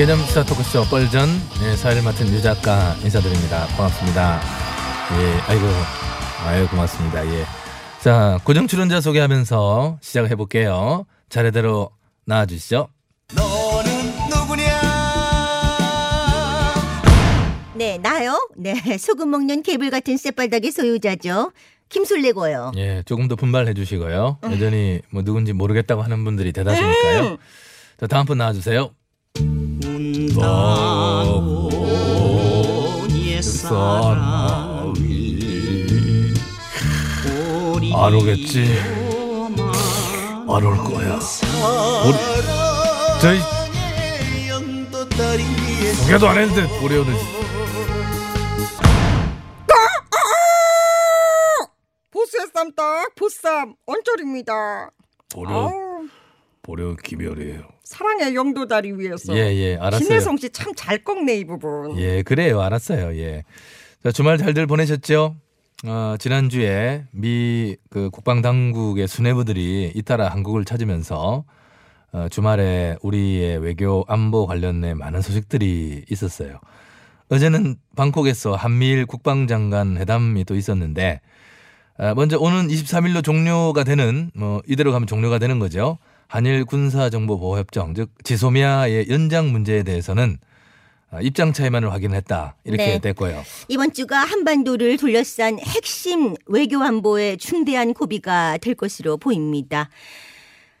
개념 시사 토크쇼 뻘전 네, 사회를 맡은 유 작가 인사드립니다. 반갑습니다. 예, 아이고, 아유 고맙습니다. 예. 자, 고정 출연자 소개하면서 시작을 해볼게요. 차례대로 나와 주시죠. 네, 나요? 네, 소금 먹는 개불 같은 쌔발닭의 소유자죠. 김술래고요. 예, 조금 더 분발해 주시고요. 여전히 뭐 누군지 모르겠다고 하는 분들이 대다수니까요. 자, 다음 분 나와주세요. 안 오겠지. 안 올 거야. 우리 저희 소개도 안 했는데 우리 오늘 보스의 쌈딱 보쌈 언저리입니다. 보려 보려 기별이에요. 사랑의 영도다리 위에서 예, 예, 알았어요. 김혜성 씨 참 잘 꺾네 이 부분. 예, 그래요. 알았어요. 예. 자, 주말 잘들 보내셨죠? 어, 지난주에 미 그 국방 당국의 수뇌부들이 잇따라 한국을 찾으면서 어, 주말에 우리의 외교 안보 관련된 많은 소식들이 있었어요. 어제는 방콕에서 한미일 국방장관 회담이 또 있었는데 아, 먼저 오는 23일로 종료가 되는 뭐 이대로 가면 종료가 되는 거죠. 한일 군사정보보호협정 즉 지소미아의 연장 문제에 대해서는 아, 입장 차이만을 확인했다 이렇게 네. 됐고요. 이번 주가 한반도를 둘러싼 핵심 외교 안보의 중대한 고비가 될 것으로 보입니다.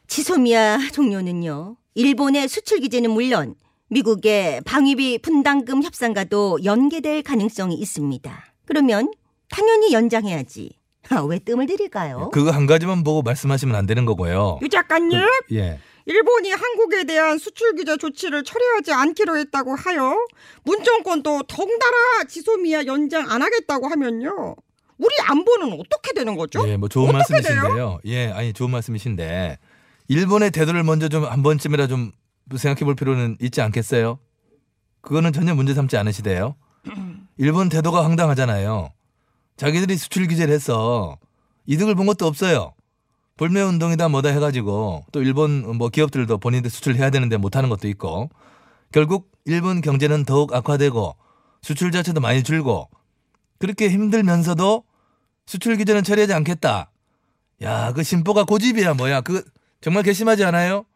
지소미아 종료는요. 일본의 수출 규제는 물론 미국의 방위비 분담금 협상과도 연계될 가능성이 있습니다. 그러면 당연히 연장해야지. 아, 왜 뜸을 들일까요? 그거 한 가지만 보고 말씀하시면 안 되는 거고요. 유 작가님, 예. 일본이 한국에 대한 수출 규제 조치를 철회하지 않기로 했다고 하여 문 정권도 덩달아 지소미아 연장 안 하겠다고 하면요. 우리 안보는 어떻게 되는 거죠? 예, 뭐 좋은 말씀이신데요. 예, 아니 좋은 말씀이신데 일본의 태도를 먼저 좀 한 번쯤이라 좀 생각해 볼 필요는 있지 않겠어요? 그거는 전혀 문제 삼지 않으시대요. 일본 태도가 황당하잖아요. 자기들이 수출 규제를 해서 이득을 본 것도 없어요. 불매 운동이다 뭐다 해가지고 또 일본 뭐 기업들도 본인들 수출해야 되는데 못하는 것도 있고 결국 일본 경제는 더욱 악화되고 수출 자체도 많이 줄고 그렇게 힘들면서도 수출 규제는 처리하지 않겠다. 야, 그 심보가 고집이야 뭐야. 그 정말 괘씸하지 않아요?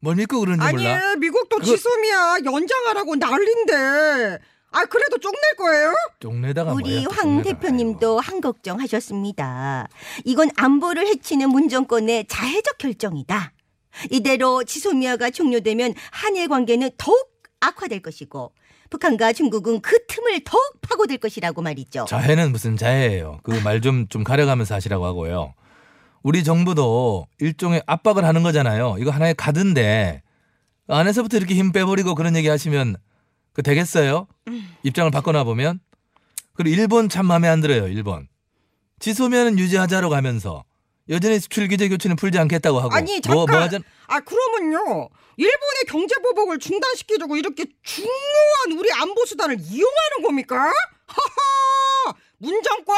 뭘 믿고 그러는지 아니, 몰라. 미국도 그거- 지소미아 연장하라고 난린데. 아, 그래도 쪽낼 거예요? 쪽내다가 우리 뭐야. 또 황. 대표님도 한 걱정 하셨습니다. 이건 안보를 해치는 문정권의 자해적 결정이다. 이대로 지소미아가 종료되면 한일 관계는 더욱 악화될 것이고 북한과 중국은 그 틈을 더욱 파고들 것이라고 말이죠. 자해는 무슨 자해예요. 그 말 좀좀 가려가면서 하시라고 하고요. 우리 정부도 일종의 압박을 하는 거잖아요. 이거 하나의 가드인데 안에서부터 이렇게 힘 빼버리고 그런 얘기 하시면 그 되겠어요? 입장을 바꿔놔 보면 그리고 일본 참 마음에 안 들어요. 일본 지소미아는 유지하자로 가면서 여전히 수출 규제 교체는 풀지 않겠다고 하고 아니, 뭐, 뭐 잠깐. 하자 아, 그러면요. 일본의 경제 보복을 중단시키려고 이렇게 중요한 우리 안보 수단을 이용하는 겁니까? 하하! 문정권!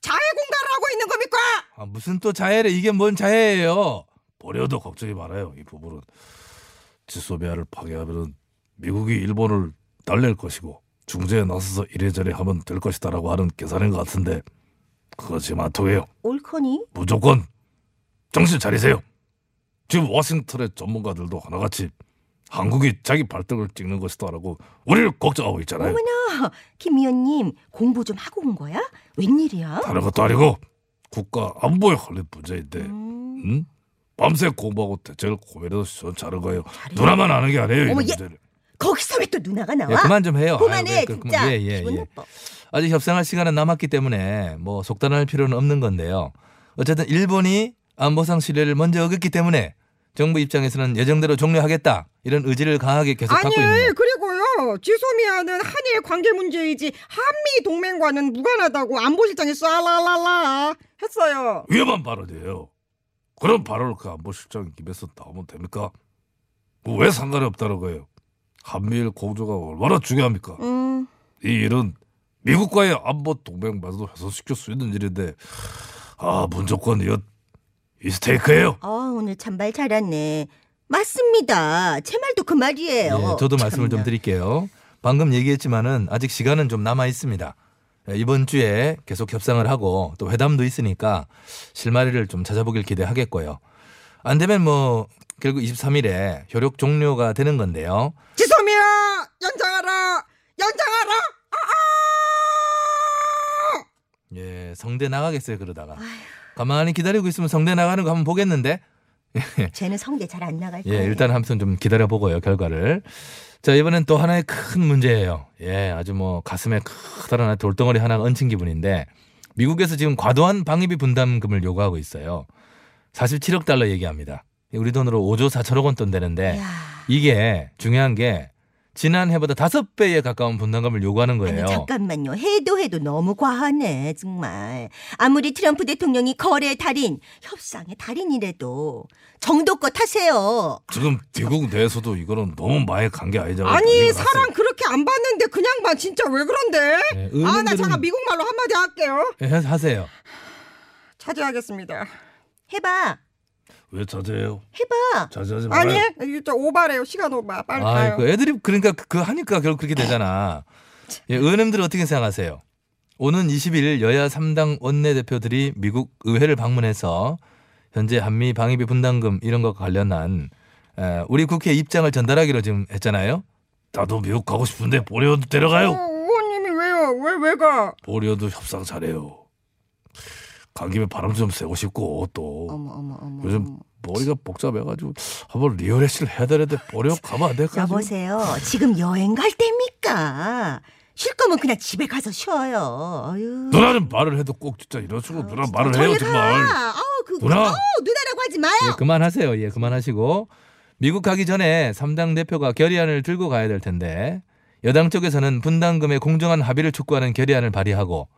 자해 공갈을 하고 있는 겁니까? 아, 무슨 또 자해래 이게 뭔 자해예요? 버려도 걱정이 많아요. 이 부분은 지소미아를 파괴하면 미국이 일본을 달랠 것이고 중재에 나서서 이래저래 하면 될 것이다라고 하는 계산인 것 같은데 안 통해요. 옳거니? 무조건 정신 차리세요. 지금 워싱턴의 전문가들도 하나같이 한국이 자기 발등을 찍는 것이다라고 우리를 걱정하고 있잖아요. 어머나, 김 의원님 공부 좀 하고 온 거야? 웬일이야? 다른 것도 아니고 국가 안보에 걸린 문제인데 음, 응? 밤새 공부하고 대책을 고민해서 시원찮은 거예요. 잘해. 누나만 아는 게 아니에요. 이 어머, 얘- 문제를. 거기서 왜 또 누나가 나와? 예, 그만 좀 해요. 그만해, 아유, 그- 진짜. 예, 예, 예. 아직 협상할 시간은 남았기 때문에 뭐 속단할 필요는 없는 건데요. 어쨌든 일본이 안보상 신뢰를 먼저 어겼기 때문에 정부 입장에서는 예정대로 종료하겠다 이런 의지를 강하게 계속 아니 갖고 있는 거예요. 그리고요 지소미아는 한일 관계 문제이지 한미 동맹과는 무관하다고 안보실장이 쏴라라라 했어요. 위험한 발언이에요. 그런 발언을 그 안보실장 입에서 나오면 됩니까? 그왜 상관이 없다는 거예요? 한미일 공조가 얼마나 중요합니까? 음, 이 일은 미국과의 안보 동맹만도 훼손시킬 수 있는 일인데 아 문조건 이거 이 스테이크예요. 아 오늘 참말 잘하네. 맞습니다. 제 말도 그 말이에요. 예, 저도 말씀을 좀 참나. 드릴게요. 방금 얘기했지만은 아직 시간은 좀 남아 있습니다. 예, 이번 주에 계속 협상을 하고 또 회담도 있으니까 실마리를 좀 찾아보길 기대하겠고요. 안 되면 뭐 결국 23일에 효력 종료가 되는 건데요. 지소미아 연장하라 연장하라. 예, 성대 나가겠어요 그러다가 가만히 기다리고 있으면 성대 나가는 거 한번 보겠는데. 쟤는 성대 잘 안 나갈 거예요. 예, 일단 한번 좀 기다려 보고요 결과를. 자 이번엔 또 하나의 큰 문제예요. 예, 아주 뭐 가슴에 커다란 돌덩어리 하나가 얹힌 기분인데 미국에서 지금 과도한 방위비 분담금을 요구하고 있어요. 47억 달러 얘기합니다. 우리 돈으로 5조 4천억 원 돈 되는데 야. 이게 중요한 게 지난해보다 다섯 배에 가까운 분담금을 요구하는 거예요. 아니 잠깐만요. 해도 해도 너무 과하네 정말. 아무리 트럼프 대통령이 거래 달인, 협상의 달인이래도 정도껏 하세요. 지금 미국 내에서도 이거는 너무 많이 간 게 아니잖아요. 아니 사람 그렇게 안 봤는데 그냥 봐 진짜 왜 그런데? 예, 아나 의원들은- 잠깐 미국말로 한마디 할게요. 예, 하- 하세요. 차지하겠습니다. 해봐, 왜 자제해요? 해봐. 자제하지 말아요. 아니 이거 좀 오바래요 시간 오바 빨리 아, 가요. 그 애들이 그러니까 그- 그 하니까 결국 그렇게 되잖아. 예, 의원님들 어떻게 생각하세요? 오는 21일 여야 3당 원내대표들이 미국 의회를 방문해서 현재 한미 방위비 분담금 이런 것과 관련한 에, 우리 국회 입장을 전달하기로 지금 했잖아요. 나도 미국 가고 싶은데 보리오도 데려가요. 어, 의원님이 왜요? 왜 왜 가? 보리오도 협상 잘해요. 간 김에 바람 좀 쐬고 싶고 또 어머 어머 어머. 요즘 머리가 복잡해가지고 한번 리얼레시를 해야 되는데 보리오 가면 안 될까? 여보세요. 지금 여행 갈 때입니까? 쉴 거면 그냥 집에 가서 쉬어요. 아유. 누나는 말을 해도 꼭 진짜 이런 식으로 누나 말을 해요 정말. 가. 아우 그 누나. 아우, 누나라고 하지 마요. 예, 그만하세요. 예, 그만하시고 미국 가기 전에 3당 대표가 결의안을 들고 가야 될 텐데 여당 쪽에서는 분담금의 공정한 합의를 촉구하는 결의안을 발의하고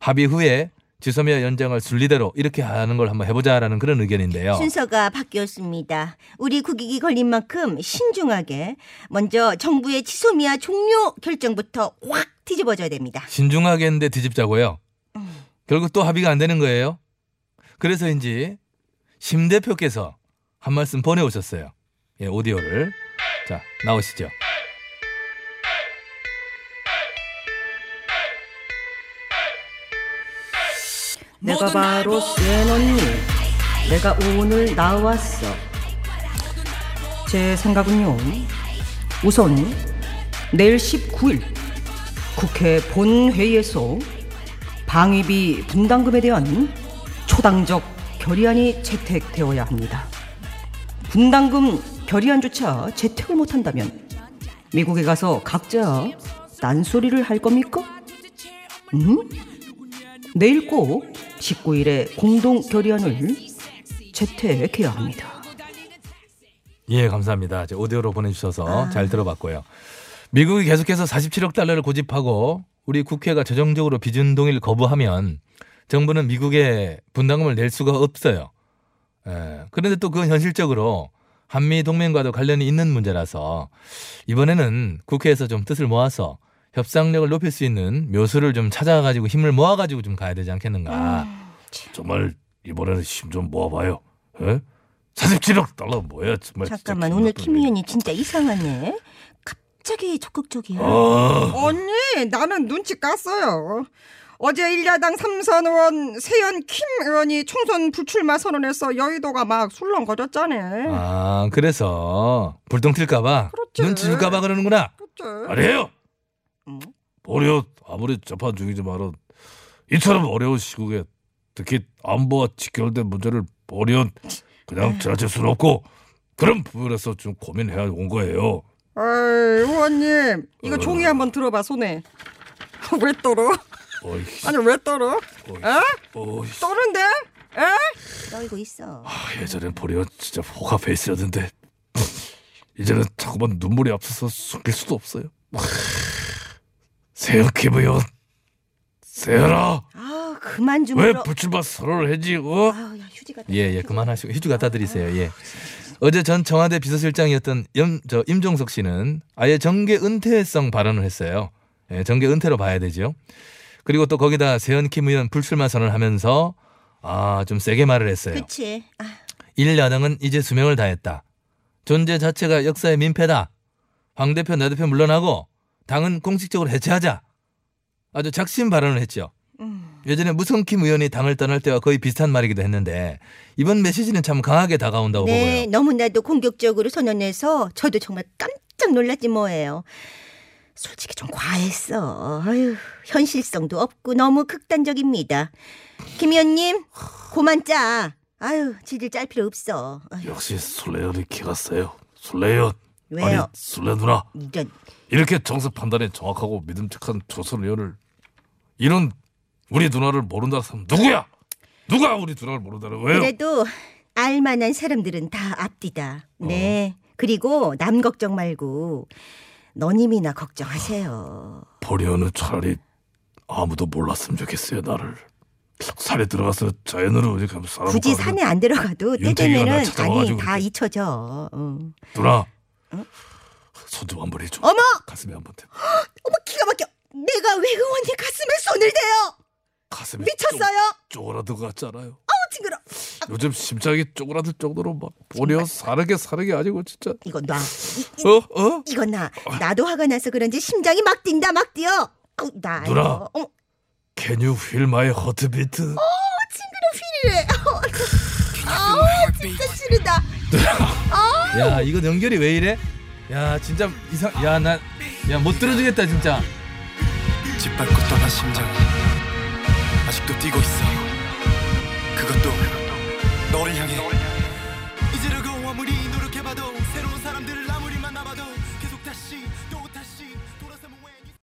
합의 후에 지소미아 연장을 순리대로 이렇게 하는 걸 한번 해보자라는 그런 의견인데요. 순서가 바뀌었습니다. 우리 국익이 걸린 만큼 신중하게 먼저 정부의 지소미아 종료 결정부터 확 뒤집어져야 됩니다. 신중하게 했는데 뒤집자고요. 결국 또 합의가 안 되는 거예요. 그래서인지 심 대표께서 한 말씀 보내오셨어요. 예, 오디오를. 자, 나오시죠. 내가 바로 센 언니. 내가 오늘 나왔어. 제 생각은요. 우선 내일 19일 국회 본회의에서 방위비 분담금에 대한 초당적 결의안이 채택되어야 합니다. 분담금 결의안조차 채택을 못한다면 미국에 가서 각자 딴소리를 할 겁니까? 음? 내일 꼭 19일에 공동 결의안을 채택해야 합니다. 예, 감사합니다. 오디오로 보내주셔서 아. 잘 들어봤고요. 미국이 계속해서 47억 달러를 고집하고 우리 국회가 재정적으로 비준 동의를 거부하면 정부는 미국에 분담금을 낼 수가 없어요. 예, 그런데 또 그건 현실적으로 한미 동맹과도 관련이 있는 문제라서 이번에는 국회에서 좀 뜻을 모아서 협상력을 높일 수 있는 묘수를 좀 찾아가지고 힘을 모아가지고 좀 가야 되지 않겠는가. 정말 이번에는 힘 좀 모아봐요. 예? 47억 달러 뭐야 정말. 잠깐만 오늘 김. 의원이 진짜 이상하네. 갑자기 적극적이야. 아, 언니, 나는 눈치 깠어요. 어제 일야당 삼선 의원 세연 킴 의원이 총선 불출마 선언해서 여의도가 막 술렁거렸잖아. 아 그래서 불똥 튈까봐. 눈치 줄까봐 그러는구나. 그렇지. 아니에요. 음. 보려 아무리 재판 중이지만은 이처럼 어려운 시국에 특히 안보와 직결된 문제를 보련 그냥 지나칠 수는 없고 그런 부분에서 좀 고민해야 온 거예요. 어이, 의원님 이거 어. 종이 한번 들어봐 손에. 왜 떨어? 어이, 아니 왜 떨어? 어이, 에? 어이. 떠는데? 에? 떨고 있어. 아, 예전엔 보려 진짜 호가 베이스였는데 이제는 자꾸만 눈물이 앞서서 숨길 수도 없어요. 세연 김 의원, 세연아 아 그만 좀 왜. 불출마 선언을 했지? 어? 아야 휴지가. 예예 그만하시고 휴지 갖다 드리세요. 예. 어제 전 청와대 비서실장이었던 염, 저 임종석 씨는 아예 정계 은퇴성 발언을 했어요. 예, 정계 은퇴로 봐야 되죠. 그리고 또 거기다 세연킴 의원 불출마 선언하면서 아 좀 세게 말을 했어요. 그치. 아, 일야당은 이제 수명을 다했다. 존재 자체가 역사의 민폐다. 황 대표, 나 대표 물러나고 당은 공식적으로 해체하자. 아주 작심 발언을 했죠. 음. 예전에 무성킴 의원이 당을 떠날 때와 거의 비슷한 말이기도 했는데 이번 메시지는 참 강하게 다가온다고 네, 보고요. 너무나도 공격적으로 선언해서 저도 정말 깜짝 놀랐지 뭐예요. 솔직히 좀 과했어. 아유, 현실성도 없고 너무 극단적입니다. 김 의원님, 고만 짜. 아유, 지들 짤 필요 없어. 아유, 역시 술래연이 세요. 술래연. 왜요? 아니 술래 누나 이런. 이렇게 정서 판단이 정확하고 믿음직한 조선 의원을 이런 우리 누나를 모른다는 사람 누구야? 누가 우리 누나를 모른다는 거예요? 그래도 알만한 사람들은 다 앞뒤다. 네. 그리고 남 걱정 말고 너님이나 걱정하세요. 보리언은 차라리 아무도 몰랐으면 좋겠어요 나를 산에 들어가서 자연으로 이렇게 하면 사람 굳이 가면 산에 안 들어가도 때 되면은 아니 다. 잊혀져. 어. 누나 손좀 한번 해줘 어머! 가슴에 한 번 대 어머 기가 막혀. 내가 왜 의원님 가슴에 손을 대요? 가슴에 미쳤어요? 쪼, 쪼그라들 것 같잖아요 어우 징그러. 요즘 심장이 쪼그라들 정도로 막 보리언 사는 게 사는 게 아니고 진짜 이거 놔. 이, 이, 어? 어? 이거 나. 나도 화가 나서 그런지 심장이 막 뛴다 막 뛰어. 아우, 나. 누나. 이거. 어머 Can you feel my heartbeat? 징그러 휘리래. 아우 진짜 싫다. 야 이거 연결이 왜 이래? 야 진짜 이상. 야나야 못 들어주겠다 진짜. 짓밟고 떠난 심장이 아직도 뛰고 있어 그것도 너를 향해